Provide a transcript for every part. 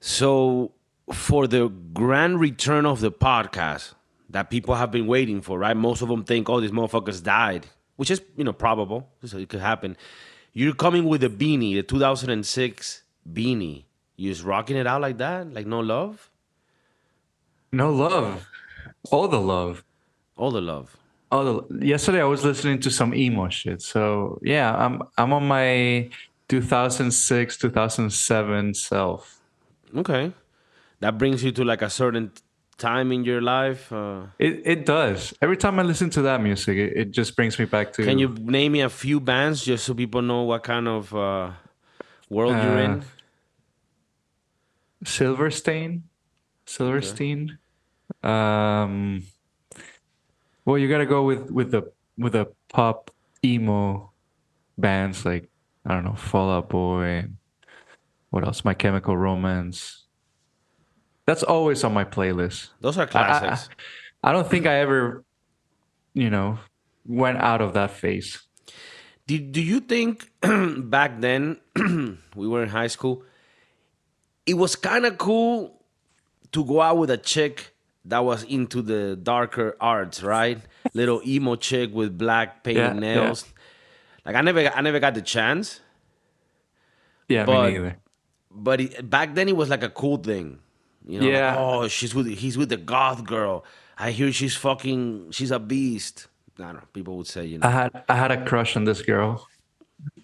So, for the grand return of the podcast that people have been waiting for, right? Most of them think, oh, these motherfuckers died, which is, you know, probable. So it could happen. You're coming with a beanie, the 2006 beanie. You just rocking it out like that? Like no love? No love. All the love. All the love. Oh, the, yesterday I was listening to some emo shit. So yeah, I'm I'm on my 2006 2007 self. Okay, that brings you to like a certain time in your life. Uh, it it does. Every time I listen to that music, it, it just brings me back to. Can you name me a few bands just so people know what kind of uh, world uh, you're in? Silverstein, Silverstein. Okay. Um well, you gotta go with with the with the pop emo bands like I don't know Fall Out Boy. What else? My Chemical Romance. That's always on my playlist. Those are classics. I, I, I don't think I ever, you know, went out of that phase. Do, do you think back then we were in high school? It was kind of cool to go out with a chick that was into the darker arts, right? Little emo chick with black painted yeah, nails. Yeah. Like I never, I never got the chance. Yeah, but, me neither. But it, back then, it was like a cool thing. You know, yeah. oh, she's with, he's with the goth girl. I hear she's fucking, she's a beast. I don't know. People would say, you know. I had, I had a crush on this girl.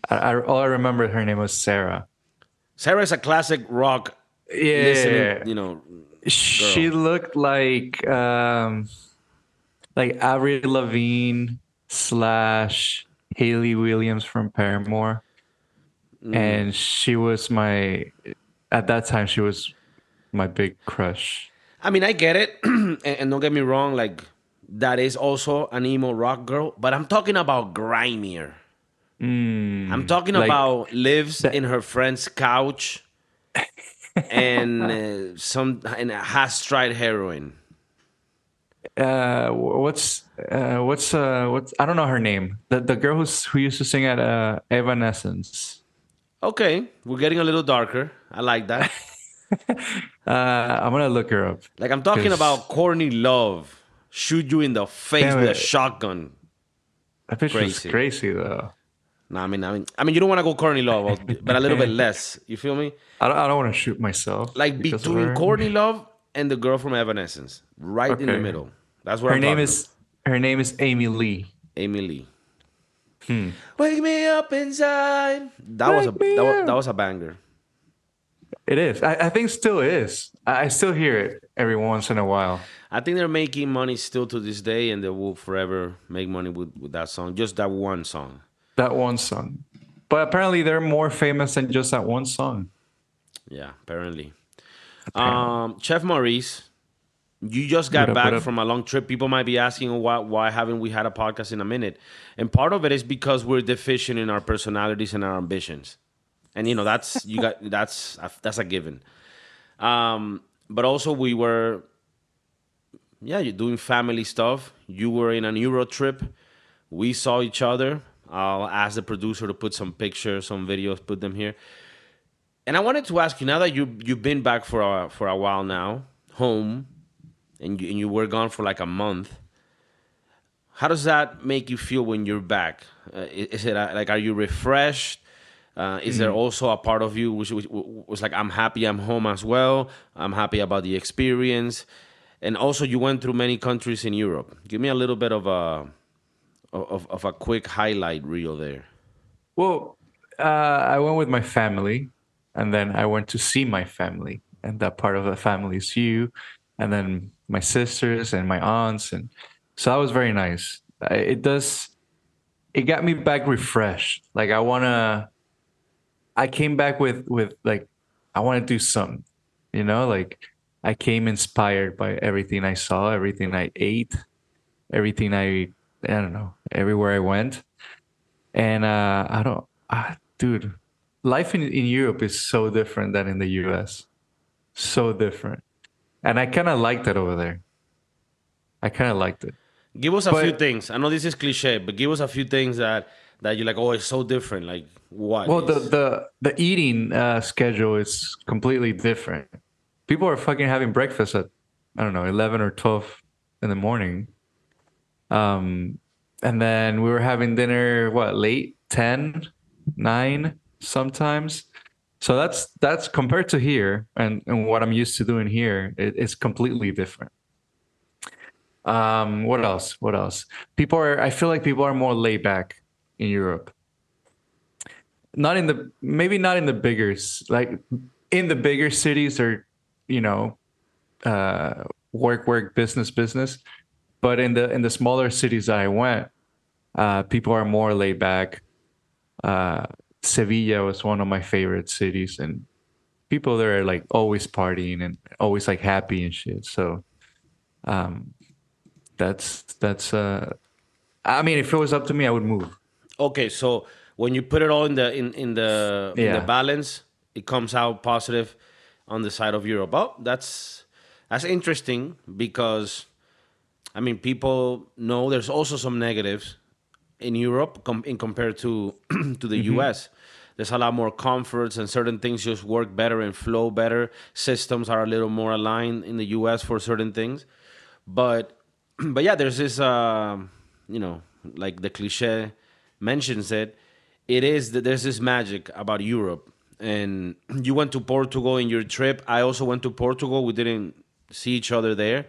I, I all I remember her name was Sarah. Sarah is a classic rock. Yeah, you know, she looked like um like Avril Lavigne slash Hayley Williams from Paramore. Mm. And she was my at that time she was my big crush. I mean, I get it, and, don't get me wrong, like that is also an emo rock girl, but I'm talking about grimier. Mm, I'm talking like about lives that, in her friend's couch and uh, some and has tried heroin. Uh, what's uh, what's uh, what's I don't know her name. The the girl who's who used to sing at uh, Evanescence. Okay, we're getting a little darker. I like that. uh, I'm gonna look her up. Like I'm talking about Courtney Love. Shoot you in the face with a shotgun. That bitch crazy. crazy though. No, I mean, I mean, I mean, you don't want to go Courtney Love, but a little bit less. You feel me? I don't, I don't want to shoot myself. Like between Courtney Love and the girl from Evanescence, right okay. in the middle. That's where her I'm name is. About. Her name is Amy Lee. Amy Lee. Hmm. Wake me up inside. That Wake was a that was, that was, a banger. It is. I, I think still is. I, I still hear it every once in a while. I think they're making money still to this day, and they will forever make money with, with that song. Just that one song. That one song. But apparently they're more famous than just that one song. Yeah, apparently. apparently. Um, Chef Maurice, you just got back from a long trip. People might be asking why why haven't we had a podcast in a minute? And part of it is because we're deficient in our personalities and our ambitions. And you know, that's you got that's that's a given. Um, but also we were yeah, you're doing family stuff. You were in an Euro trip. We saw each other. I'll ask the producer to put some pictures, some videos, put them here. And I wanted to ask you now that you you've been back for a for a while now, home, and you, and you were gone for like a month. How does that make you feel when you're back? Uh, is it uh, like are you refreshed? Uh, is mm-hmm. there also a part of you which, which, was like I'm happy I'm home as well. I'm happy about the experience, and also you went through many countries in Europe. Give me a little bit of a of, of a quick highlight reel there? Well, uh, I went with my family, and then I went to see my family, and that part of the family is you, and then my sisters and my aunts, and so that was very nice. It does, it got me back refreshed. Like I wanna, I came back with with like I want to do something, you know, like I came inspired by everything I saw, everything I ate, everything I I don't know, everywhere I went. And uh, I don't, dude, life in, in Europe is so different than in the US. So different. And I kind of liked it over there. I kind of liked it. Give us a but, few things. I know this is cliche, but give us a few things that that you're like, oh, it's so different. Like what? Well, the the the eating uh, schedule is completely different. people are fucking having breakfast at I don't know eleven or twelve in the morning. Um, and then we were having dinner what late 10 9 sometimes so that's that's compared to here and, and what i'm used to doing here it, it's completely different. Um what else? What else? People are i feel like people are more laid back in europe. Not in the maybe not in the bigger like in the bigger cities or you know uh work work business business. But in the in the smaller cities i went uh, people are more laid back. Uh, Sevilla was one of my favorite cities, and people there are like always partying and always like happy and shit. So, um, that's that's. Uh, I mean, if it was up to me, I would move. Okay, so when you put it all in the in in the yeah. in the balance, it comes out positive on the side of Europe. Oh, that's that's interesting because I mean, people know there's also some negatives in Europe com- in compared to to the mm-hmm. US. There's a lot more comforts and certain things just work better and flow better. Systems are a little more aligned in the US for certain things. But but yeah, there's this uh, you know, like the cliche mentions it, it is that there's this magic about Europe. And you went to Portugal in your trip. I also went to Portugal. We didn't see each other there.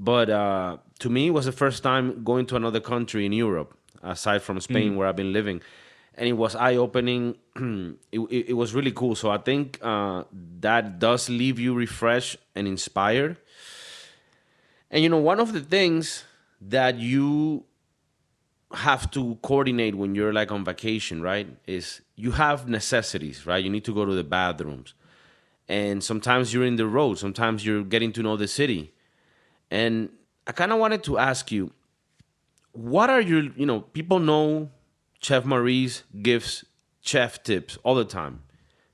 But uh, to me, it was the first time going to another country in Europe aside from Spain, mm. where I've been living. And it was eye opening. it, it, it, was really cool. So I think uh, that does leave you refreshed and inspired. And you know, one of the things that you have to coordinate when you're like on vacation, right? Is you have necessities, right? You need to go to the bathrooms. And sometimes you're in the road, sometimes you're getting to know the city. And I kind of wanted to ask you what are your you know people know chef maurice gives chef tips all the time.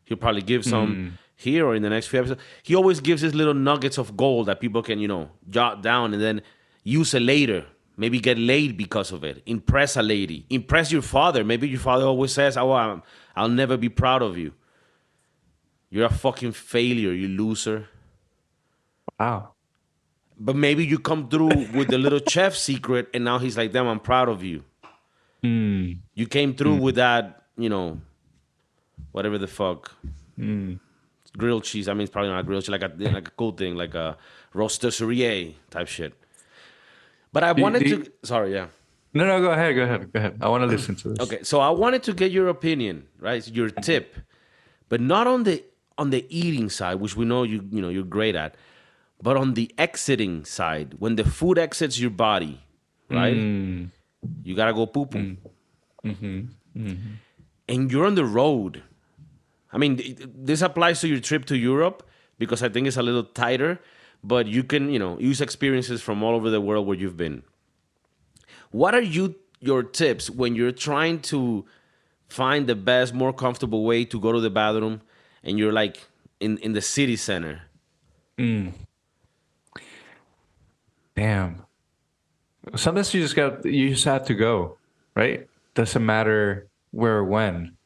He'll probably give some mm. here or in the next few episodes. He always gives his little nuggets of gold that people can you know jot down and then use it later. Maybe get laid because of it. Impress a lady. Impress your father. Maybe your father always says oh i i'll never be proud of you. You're a fucking failure you loser. Wow but maybe you come through with the little chef secret, and now he's like, "Damn, I'm proud of you." Mm. You came through mm. with that, you know, whatever the fuck, mm. grilled cheese. I mean, it's probably not a grilled cheese, like a like a cool thing, like a roaster rotisserie type shit. But I do, wanted do to. Sorry, yeah. No, no, go ahead, go ahead, go ahead. I want to listen to this. Okay, so I wanted to get your opinion, right? Your tip, but not on the on the eating side, which we know you you know you're great at but on the exiting side, when the food exits your body, right? Mm. You gotta go poo poo. Mm. Mm-hmm. Mm-hmm. And you're on the road. I mean, this applies to your trip to Europe because I think it's a little tighter, but you can, you know, use experiences from all over the world where you've been. What are you your tips when you're trying to find the best, more comfortable way to go to the bathroom and you're like in, in the city center? Mm. Damn. Sometimes you just got you just have to go, right? Doesn't matter where or when.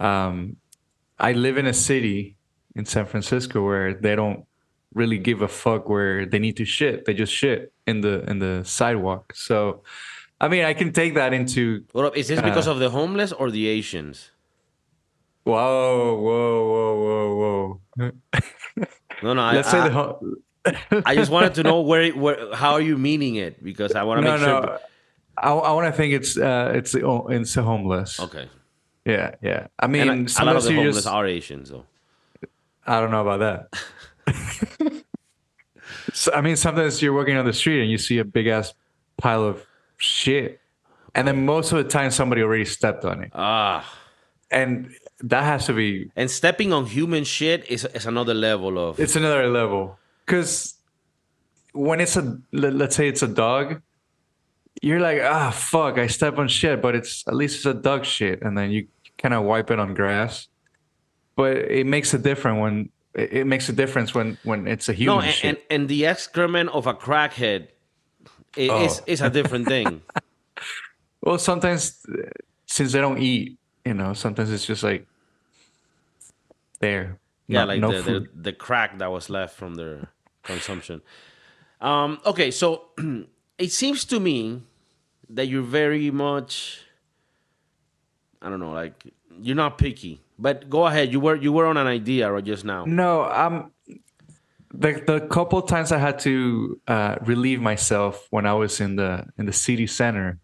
Um, I live in a city in San Francisco where they don't really give a fuck where they need to shit. They just shit in the in the sidewalk. So, I mean, I can take that into. Well, is this uh, because of the homeless or the Asians? Whoa, whoa, whoa, whoa, whoa. no, no. Let's I, say I, the I just wanted to know where, where how are you meaning it because I want to no, make no. sure. I, I want to think it's uh, it's it's a homeless. Okay. Yeah, yeah. I mean, and a lot of the homeless just, are Asian, so I don't know about that. so, I mean, sometimes you're walking on the street and you see a big ass pile of shit, and then most of the time somebody already stepped on it. Ah. And that has to be. And stepping on human shit is is another level of. It's another level because when it's a let's say it's a dog you're like ah fuck i step on shit but it's at least it's a dog shit and then you kind of wipe it on grass but it makes a difference when it makes a difference when when it's a human no and, shit. and, and the excrement of a crackhead is, oh. is, is a different thing well sometimes since they don't eat you know sometimes it's just like there Yeah, no, like no the, the, the crack that was left from their consumption. Um, okay, so it seems to me that you're very much I don't know, like you're not picky. But go ahead. You were you were on an idea right just now. No, um, the the couple times I had to uh, relieve myself when I was in the in the city center,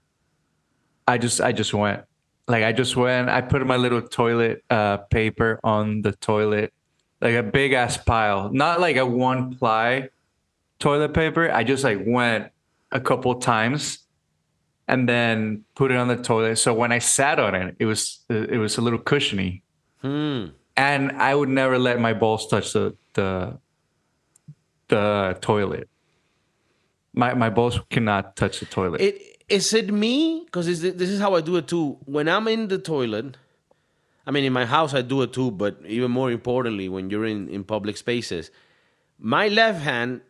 I just I just went like I just went. I put my little toilet uh, paper on the toilet, like a big ass pile, not like a one ply toilet paper. I just like went a couple times and then put it on the toilet. So when I sat on it, it was it was a little cushiony, hmm. and I would never let my balls touch the the the toilet. My my balls cannot touch the toilet. It is it me because this is how I do it too. When I'm in the toilet, I mean in my house I do it too, but even more importantly when you're in in public spaces, my left hand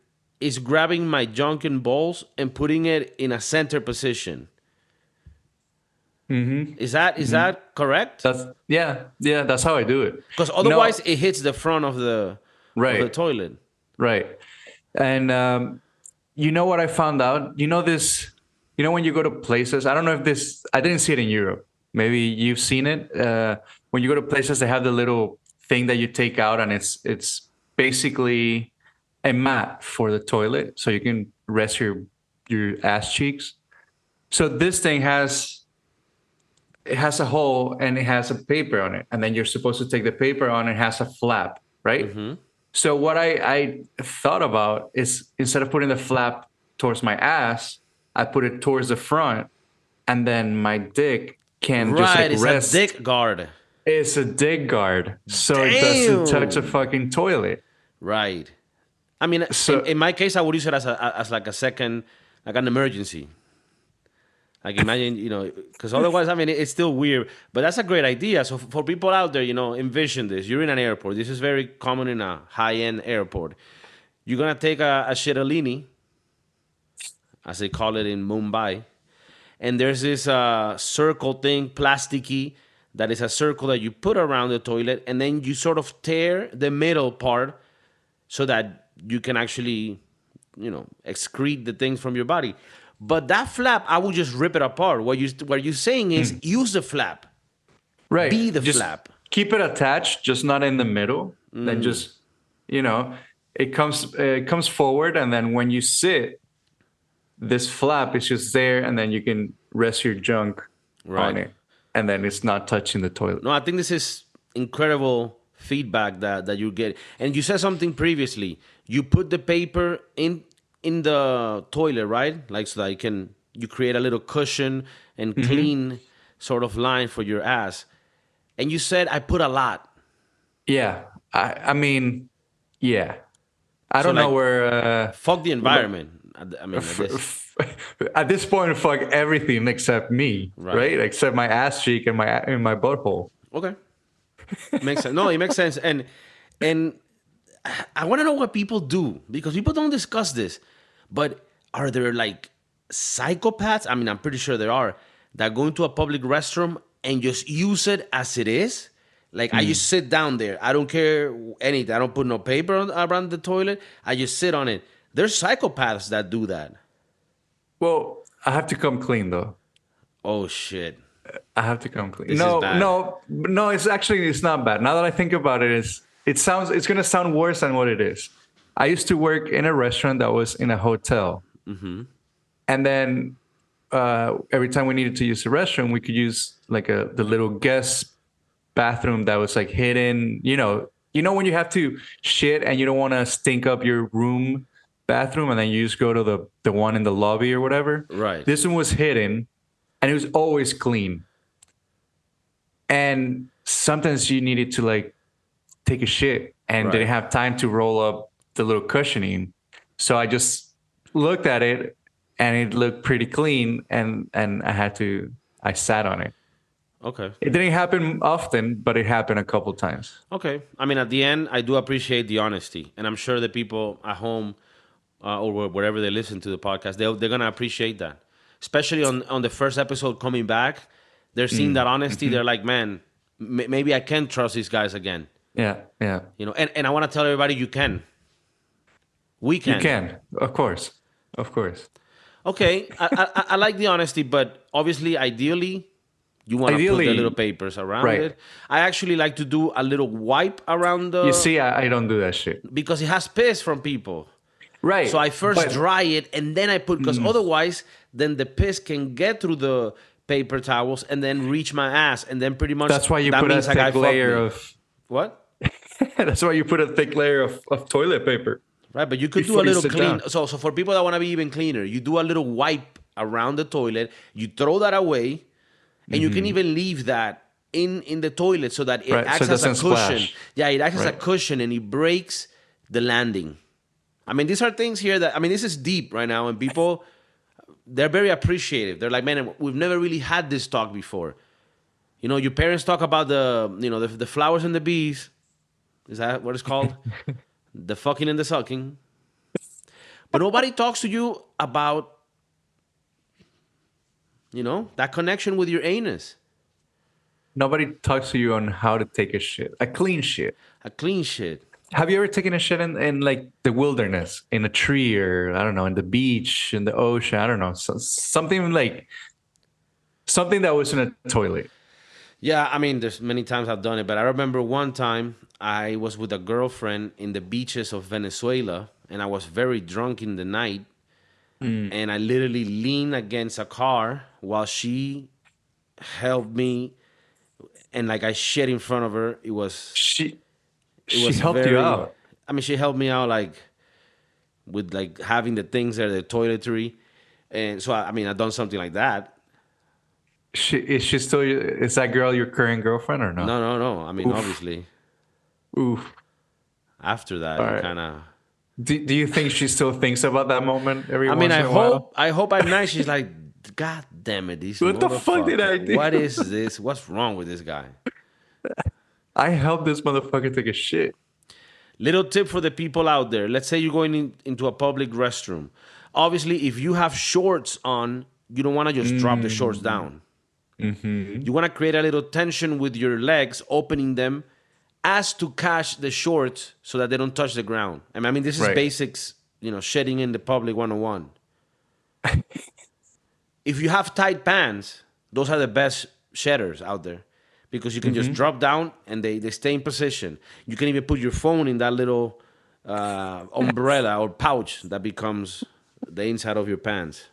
is grabbing my junk and balls and putting it in a center position. Mm-hmm. Is that is mm-hmm. that correct? That's yeah, yeah. That's how I do it. Because otherwise, no. it hits the front of the right. Of the toilet. Right. And um, you know what I found out? You know this. You know when you go to places. I don't know if this. I didn't see it in Europe. Maybe you've seen it. Uh, when you go to places, they have the little thing that you take out, and it's it's basically a mat for the toilet, so you can rest your your ass cheeks. So this thing has it has a hole and it has a paper on it, and then you're supposed to take the paper on. It has a flap, right? Mm-hmm. So what I, I thought about is instead of putting the flap towards my ass, I put it towards the front, and then my dick can right, just like it's rest. a dick guard. It's a dick guard, so Damn. it doesn't touch a fucking toilet. Right. I mean, so, in, in, my case, I would use it as a as like a second, like an emergency. Like imagine, you know, because otherwise, I mean, it's still weird. But that's a great idea. So for people out there, you know, envision this: you're in an airport. This is very common in a high-end airport. You're gonna take a, a shiralini, as they call it in Mumbai, and there's this uh, circle thing, plasticky, that is a circle that you put around the toilet, and then you sort of tear the middle part so that you can actually, you know, excrete the things from your body. But that flap, I would just rip it apart. What you what you're saying is mm. use the flap. Right. Be the just flap. Keep it attached, just not in the middle. Mm. Then just, you know, it comes it comes forward, and then when you sit, this flap is just there, and then you can rest your junk right. on it, and then it's not touching the toilet. No, I think this is incredible feedback that that you get. And you said something previously. You put the paper in in the toilet, right? Like so that you can you create a little cushion and mm-hmm. clean sort of line for your ass. And you said I put a lot. Yeah. I I mean, yeah. I don't so know where uh, fuck the environment. I mean, at this point, fuck everything except me, right. right? Except my ass cheek and my and my butthole. Okay makes sense. No, it makes sense. And and I want to know what people do because people don't discuss this. But are there like psychopaths? I mean, I'm pretty sure there are that go into a public restroom and just use it as it is. Like mm. I just sit down there. I don't care anything. I don't put no paper around the toilet. I just sit on it. There's psychopaths that do that. Well, I have to come clean though. Oh shit. I have to come clean. This no, no, no. It's actually it's not bad. Now that I think about it, it's it sounds it's gonna sound worse than what it is. I used to work in a restaurant that was in a hotel, mm-hmm. and then uh, every time we needed to use the restroom, we could use like a the little guest bathroom that was like hidden. You know, you know when you have to shit and you don't want to stink up your room bathroom, and then you just go to the the one in the lobby or whatever. Right. This one was hidden and it was always clean. And sometimes you needed to like take a shit and right. didn't have time to roll up the little cushioning. So I just looked at it and it looked pretty clean and and I had to I sat on it. Okay. It didn't happen often, but it happened a couple times. Okay. I mean, at the end, I do appreciate the honesty, and I'm sure the people at home uh, or wherever they listen to the podcast, they they're gonna appreciate that especially on on the first episode coming back, they're seeing mm. that honesty. Mm-hmm. They're like, man, m- maybe I can trust these guys again. Yeah, yeah. You know, and, and I want to tell everybody you can. We can. You can, of course, of course. Okay, I, I, I like the honesty, but obviously, ideally, you want to put the little papers around right. it. I actually like to do a little wipe around the. You see, I, I don't do that shit because it has piss from people. Right. So I first but, dry it and then I put because mm. otherwise, then the piss can get through the paper towels and then reach my ass and then pretty much that's why you put a thick layer of what? that's why you put a thick layer of, of toilet paper. Right, but you could do a little clean. So, so for people that want to be even cleaner, you do a little wipe around the toilet. You throw that away, and mm-hmm. you can mm-hmm. even leave that in in the toilet so that it right, acts so as a cushion. Splash. Yeah, it acts right. as a cushion, and it breaks the landing. I mean, these are things here that I mean, this is deep right now, and people they're very appreciative. They're like, man, we've never really had this talk before. You know, your parents talk about the you know the, the flowers and the bees. Is that what it's called? the fucking and the sucking. But nobody talks to you about you know that connection with your anus. Nobody talks to you on how to take a shit, a clean shit, a clean shit. Have you ever taken a shit in, in like the wilderness, in a tree, or I don't know, in the beach, in the ocean? I don't know, so, something like something that was in a toilet. Yeah, I mean, there's many times I've done it, but I remember one time I was with a girlfriend in the beaches of Venezuela, and I was very drunk in the night, mm. and I literally leaned against a car while she helped me, and like I shit in front of her. It was she it was she helped very, you out. I mean, she helped me out like with like having the things there, the toiletry, and so I, I mean, I've done something like that. She is she still is that girl your current girlfriend or no? No, no, no. I mean, Oof. obviously. Oof. After that, right. kind of. Do, do you think she still thinks about that moment every? I mean, I hope? I hope at night she's like, God damn it, these. What the fuck did I do? What is this? What's wrong with this guy? I helped this motherfucker take a shit. Little tip for the people out there. Let's say you're going in, into a public restroom. Obviously, if you have shorts on, you don't want to just mm. drop the shorts down. Mm-hmm. You want to create a little tension with your legs, opening them as to catch the shorts so that they don't touch the ground. I mean, this is right. basics, you know, shedding in the public 101. if you have tight pants, those are the best shedders out there because you can mm-hmm. just drop down and they, they stay in position. You can even put your phone in that little uh, umbrella or pouch that becomes the inside of your pants.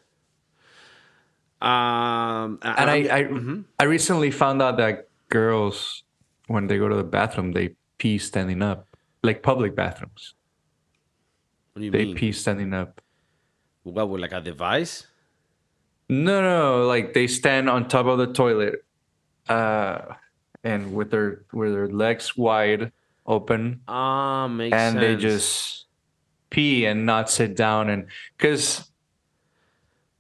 Um, and I I, mm-hmm. I recently found out that girls, when they go to the bathroom, they pee standing up, like public bathrooms. What do you they mean? pee standing up. What, with like a device? No, no, like they stand on top of the toilet. Uh, and with their with their legs wide open. Ah, makes and sense. they just pee and not sit down and because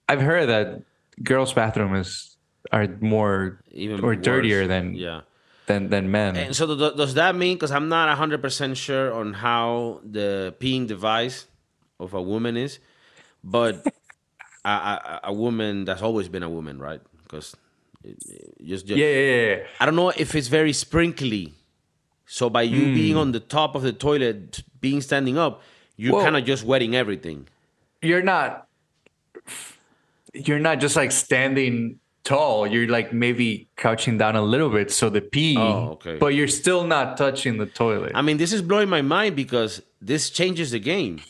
I've heard that girls' bathroom is are more even or worse. dirtier than yeah than than men. And so th- does that mean? Because I'm not hundred percent sure on how the peeing device of a woman is, but a, a, a woman that's always been a woman, right? Because just, just yeah, yeah, yeah. I don't know if it's very sprinkly. So by you mm. being on the top of the toilet, being standing up, you're kind of just wetting everything. You're not. You're not just like standing tall. You're like maybe crouching down a little bit so the pee. Oh, okay. But you're still not touching the toilet. I mean, this is blowing my mind because this changes the game.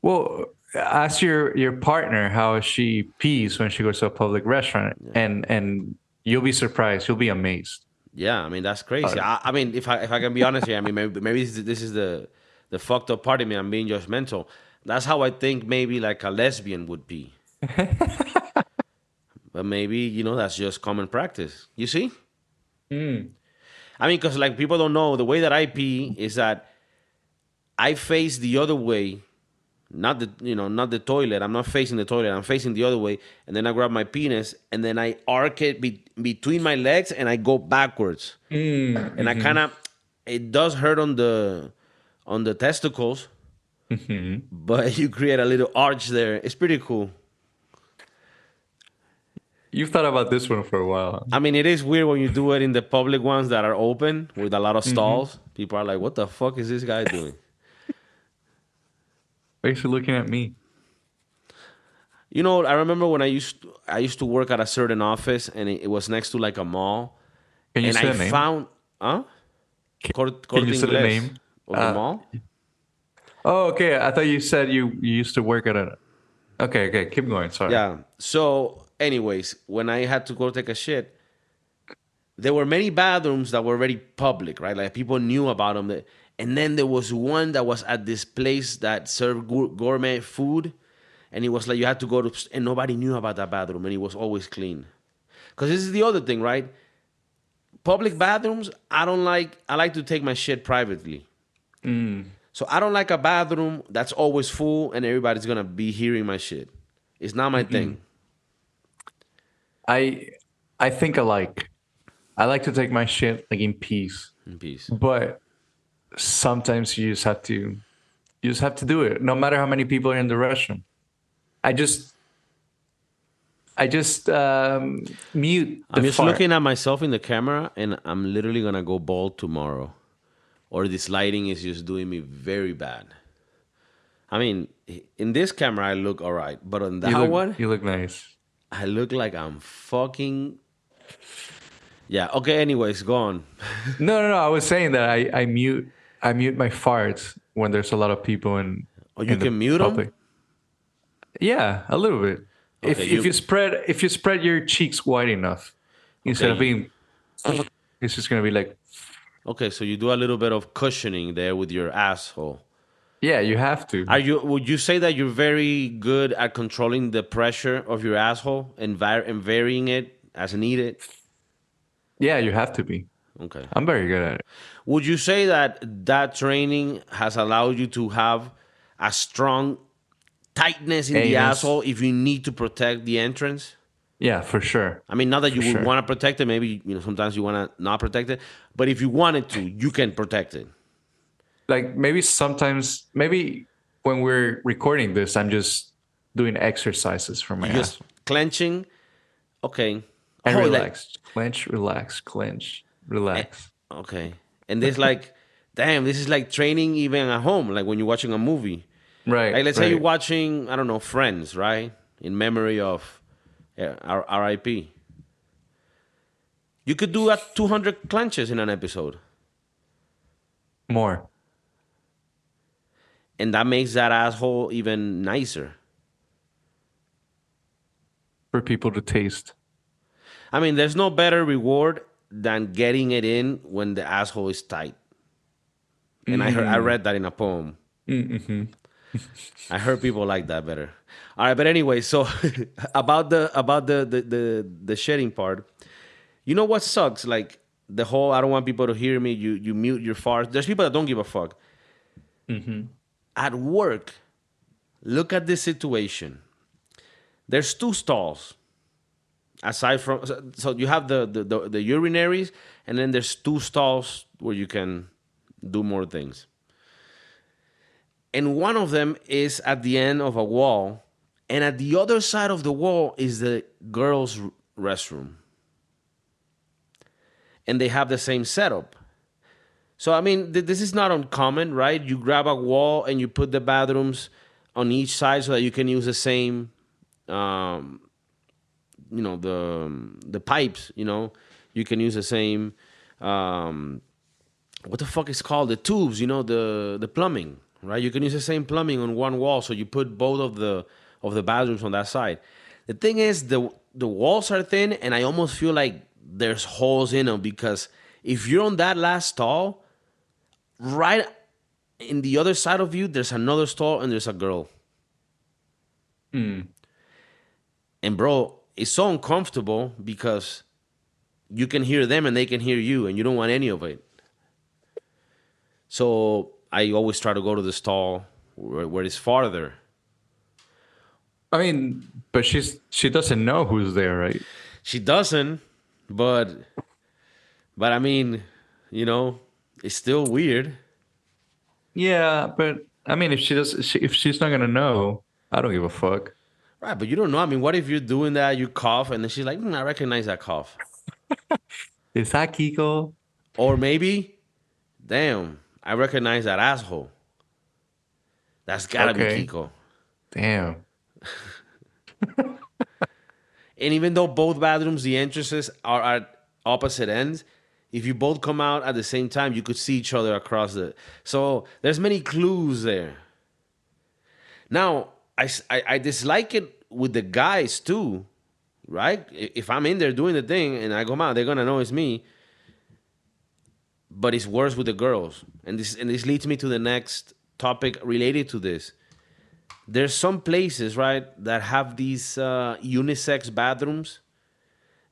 Well, ask your your partner how she pees when she goes to a public restaurant, yeah. and and You'll be surprised. You'll be amazed. Yeah, I mean that's crazy. I, I, mean, if I if I can be honest here, I mean maybe maybe this is, this is the the fucked up part of me. I'm being judgmental. That's how I think maybe like a lesbian would be. but maybe you know that's just common practice. You see? Mm. I mean, because like people don't know the way that I pee is that I face the other way not the you know not the toilet i'm not facing the toilet i'm facing the other way and then i grab my penis and then i arc it be- between my legs and i go backwards mm, and mm-hmm. i kind of it does hurt on the on the testicles mm-hmm. but you create a little arch there it's pretty cool you've thought about this one for a while. I mean, it is weird when you do it in the public ones that are open with a lot of mm-hmm. stalls. Mm-hmm. People are like, "What the fuck is this guy doing?" Basically, looking at me. You know, I remember when I used to, I used to work at a certain office, and it, it was next to like a mall. Can you and say I the name? found, huh? Can, can you say the name of uh, the mall? Oh, okay. I thought you said you, you used to work at a. Okay, okay. Keep going. Sorry. Yeah. So, anyways, when I had to go take a shit, there were many bathrooms that were already public, right? Like people knew about them. And then there was one that was at this place that served gourmet food, and it was like you had to go to, and nobody knew about that bathroom, and it was always clean. Because this is the other thing, right? Public bathrooms, I don't like. I like to take my shit privately. Mm. So I don't like a bathroom that's always full and everybody's gonna be hearing my shit. It's not my mm thing. I I think I like I like to take my shit like in peace. In peace. But sometimes you just have to you just have to do it, no matter how many people are in the restroom. I just I just um, mute. I'm just fart. looking at myself in the camera, and I'm literally gonna go bald tomorrow or this lighting is just doing me very bad. I mean, in this camera I look all right, but on that you look, one, you look nice. I look like I'm fucking. Yeah. Okay. Anyways, go on. no, no, no. I was saying that I, I mute I mute my farts when there's a lot of people in. Oh, you in can mute public. them. Yeah, a little bit. Okay, if you, if you spread if you spread your cheeks wide enough, instead of being, it's just gonna be like Okay, so you do a little bit of cushioning there with your asshole. Yeah, you have to. Are you? Would you say that you're very good at controlling the pressure of your asshole and, and varying it as needed? Yeah, you have to be. Okay, I'm very good at it. Would you say that that training has allowed you to have a strong tightness in Anus. the asshole if you need to protect the entrance? Yeah, for sure. I mean, not that you would sure. want to protect it. Maybe you know sometimes you want to not protect it, but if you wanted to, you can protect it. Like maybe sometimes, maybe when we're recording this, I'm just doing exercises for my just ass. clenching. Okay. And oh, relax. Like, clench, relax, clench, relax. Eh, okay. And this like, damn, this is like training even at home, like when you're watching a movie. Right. Like let's right. say you're watching, I don't know, Friends, right? In memory of yeah, RIP. You could do at 200 clenches in an episode. More. And that makes that asshole even nicer. For people to taste. I mean, there's no better reward than getting it in when the asshole is tight. And mm-hmm. I heard I read that in a poem. Mm-hmm. I heard people like that better. All right, but anyway, so about the about the, the the the shedding part, you know what sucks? Like the whole I don't want people to hear me. You you mute your farts. There's people that don't give a fuck. Mm-hmm. At work, look at this situation. There's two stalls. Aside from so you have the, the the, the urinaries, and then there's two stalls where you can do more things. And one of them is at the end of a wall and at the other side of the wall is the girls' restroom. And they have the same setup. So, I mean, th- this is not uncommon, right? You grab a wall and you put the bathrooms on each side so that you can use the same, um, you know, the, the pipes, you know, you can use the same, um, what the fuck is called? The tubes, you know, the, the plumbing, right? You can use the same plumbing on one wall. So you put both of the, of the bathrooms on that side. The thing is, the the walls are thin, and I almost feel like there's holes in them because if you're on that last stall, right in the other side of you, there's another stall and there's a girl. Mm. And bro, it's so uncomfortable because you can hear them and they can hear you, and you don't want any of it. So I always try to go to the stall where, where it's farther I mean, but she's she doesn't know who's there, right? She doesn't, but but I mean, you know, it's still weird. Yeah, but I mean, if she does, if she's not gonna know, I don't give a fuck. Right, but you don't know. I mean, what if you're doing that, you cough, and then she's like, mm, I recognize that cough. Is that Kiko? Or maybe, damn, I recognize that asshole. That's gotta okay. be Kiko. Damn. and even though both bathrooms, the entrances are at opposite ends, if you both come out at the same time, you could see each other across the. So there's many clues there. Now, I, I, I dislike it with the guys too, right? If I'm in there doing the thing and I come out, they're gonna know it's me. But it's worse with the girls, and this and this leads me to the next topic related to this. There's some places, right, that have these uh, unisex bathrooms,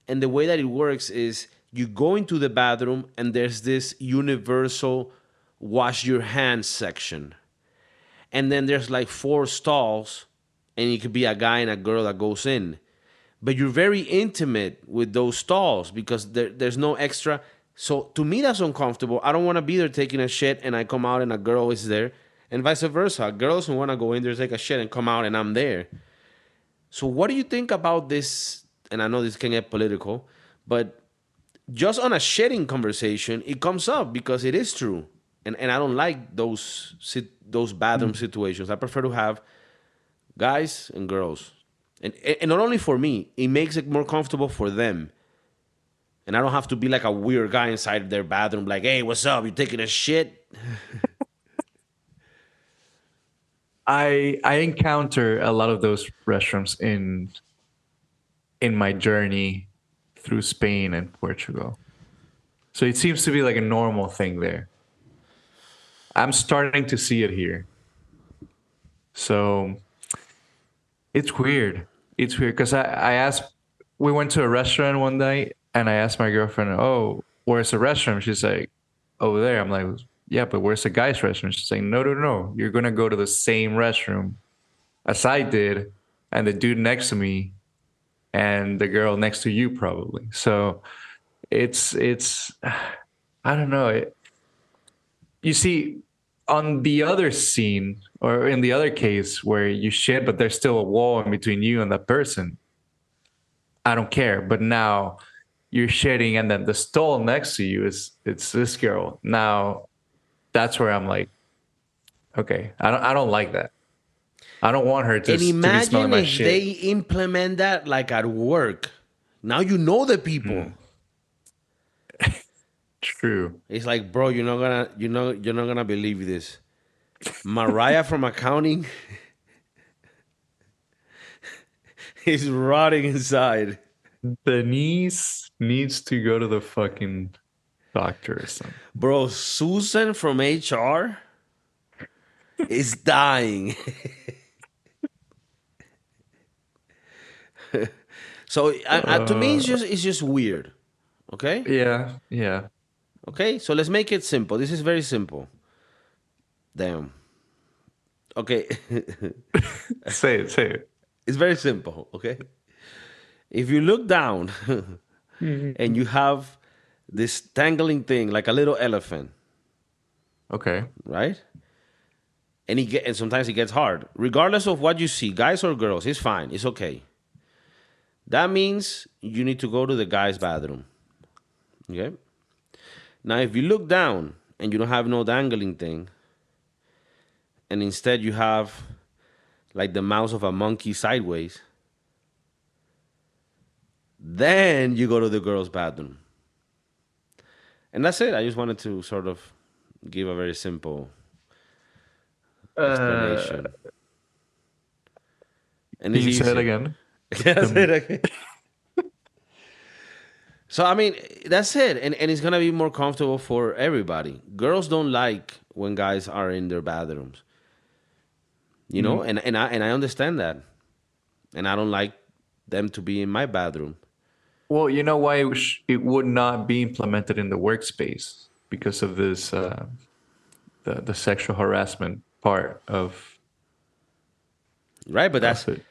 and the way that it works is you go into the bathroom and there's this universal wash your hands section and then there's like four stalls and it could be a guy and a girl that goes in. But you're very intimate with those stalls because there, there's no extra. So to me that's uncomfortable. I don't want to be there taking a shit and i come out and a girl is there and vice versa. Girls who want to go in there take a shit and come out and i'm there. So what do you think about this and i know this can get political but just on a shitting conversation it comes up because it is true and and I don't like those those bathroom mm. situations. I prefer to have guys and girls, and and not only for me, it makes it more comfortable for them. And I don't have to be like a weird guy inside their bathroom, like, "Hey, what's up? You taking a shit?" I I encounter a lot of those restrooms in in my journey through Spain and Portugal. So it seems to be like a normal thing there. I'm starting to see it here. So it's weird. It's weird because I, I asked, we went to a restaurant one night and I asked my girlfriend, Oh, where's the restroom? She's like, Over there. I'm like, Yeah, but where's the guy's restroom? She's saying, No, no, no. You're going to go to the same restroom as I did. And the dude next to me and the girl next to you, probably. So it's, it's, I don't know. It, you see, on the other scene or in the other case where you shit, but there's still a wall in between you and that person, I don't care. But now you're shitting, and then the stall next to you is it's this girl. Now that's where I'm like, okay, I don't I don't like that. I don't want her to. And imagine to if they implement that like at work. Now you know the people. Mm. True. It's like, bro, you're not gonna, you know, you're not gonna believe this. Mariah from accounting is rotting inside. Denise needs to go to the fucking doctor or something. Bro, Susan from HR is dying. so uh, uh, to me, it's just it's just weird. Okay. Yeah. Yeah. Okay, so let's make it simple. This is very simple. Damn. Okay. say it, say it. It's very simple, okay? If you look down mm-hmm. and you have this tangling thing like a little elephant. Okay. Right? And he get and sometimes it gets hard. Regardless of what you see, guys or girls, it's fine. It's okay. That means you need to go to the guy's bathroom. Okay? Now, if you look down and you don't have no dangling thing, and instead you have like the mouth of a monkey sideways, then you go to the girl's bathroom. And that's it. I just wanted to sort of give a very simple explanation. Uh, and you say it again. yeah, say it again. So I mean, that's it, and and it's gonna be more comfortable for everybody. Girls don't like when guys are in their bathrooms, you know, mm. and and I and I understand that, and I don't like them to be in my bathroom. Well, you know why it, sh- it would not be implemented in the workspace because of this, uh, the the sexual harassment part of. Right, but that's. It.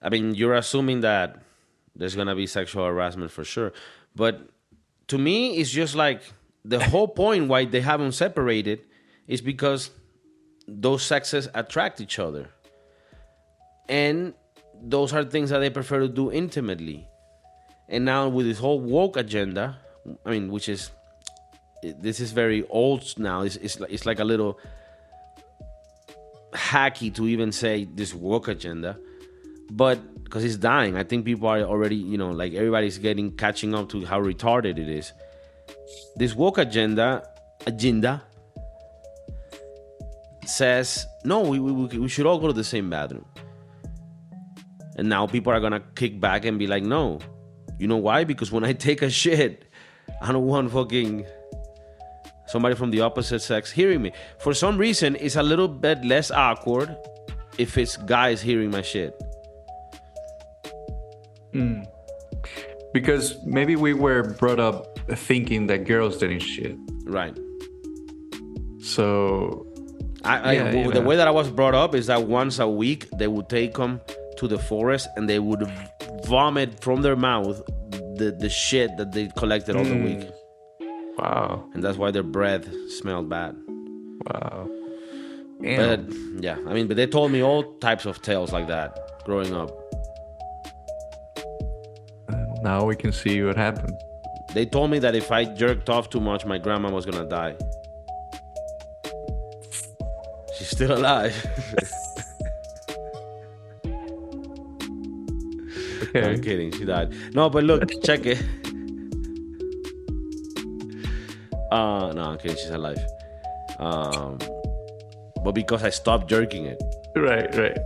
I mean, you're assuming that there's gonna be sexual harassment for sure. But to me, it's just like the whole point why they haven't separated is because those sexes attract each other. And those are things that they prefer to do intimately. And now with this whole woke agenda, I mean, which is this is very old now. It's it's, it's like a little hacky to even say this woke agenda, but because it's dying, I think people are already you know like everybody's getting catching up to how retarded it is. This woke agenda agenda says no, we, we, we should all go to the same bathroom. And now people are gonna kick back and be like, no. You know why? Because when I take a shit, I don't want fucking somebody from the opposite sex hearing me. For some reason, it's a little bit less awkward if it's guys hearing my shit. Mm. Because maybe we were brought up thinking that girls didn't shit. Right. So, I, I yeah, the know. way that I was brought up is that once a week they would take them to the forest and they would vomit from their mouth the, the shit that they collected all mm. the hmm. week. Wow. And that's why their breath smelled bad. Wow. Damn. But yeah, I mean, but they told me all types of tales like that growing up. Now we can see what happened. They told me that if I jerked off too much, my grandma was gonna die. She's still alive. okay. No, I'm kidding. She died. No, but look, check it. Uh, no, I'm kidding. She's alive. Um, but because I stopped jerking it. Right, right.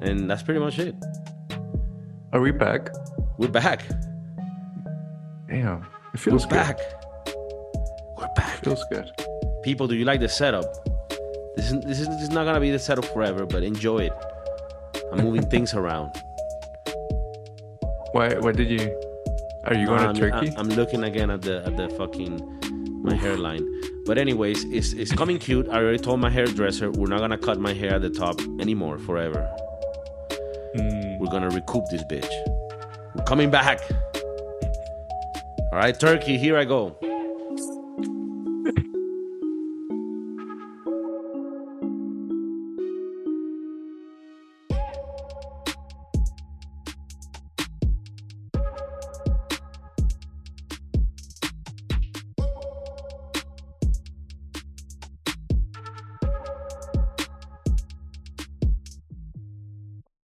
And that's pretty much it. Are we back? We're back. Damn, it feels We're good. back. We're back. It feels good. People, do you like the setup? This is, this is, this is not gonna be the setup forever, but enjoy it. I'm moving things around. Why? Why did you? Are you going to um, Turkey? I'm looking again at the at the fucking my hairline. But anyways, it's it's coming cute. I already told my hairdresser we're not gonna cut my hair at the top anymore forever. We're gonna recoup this bitch. We're coming back. All right, Turkey, here I go.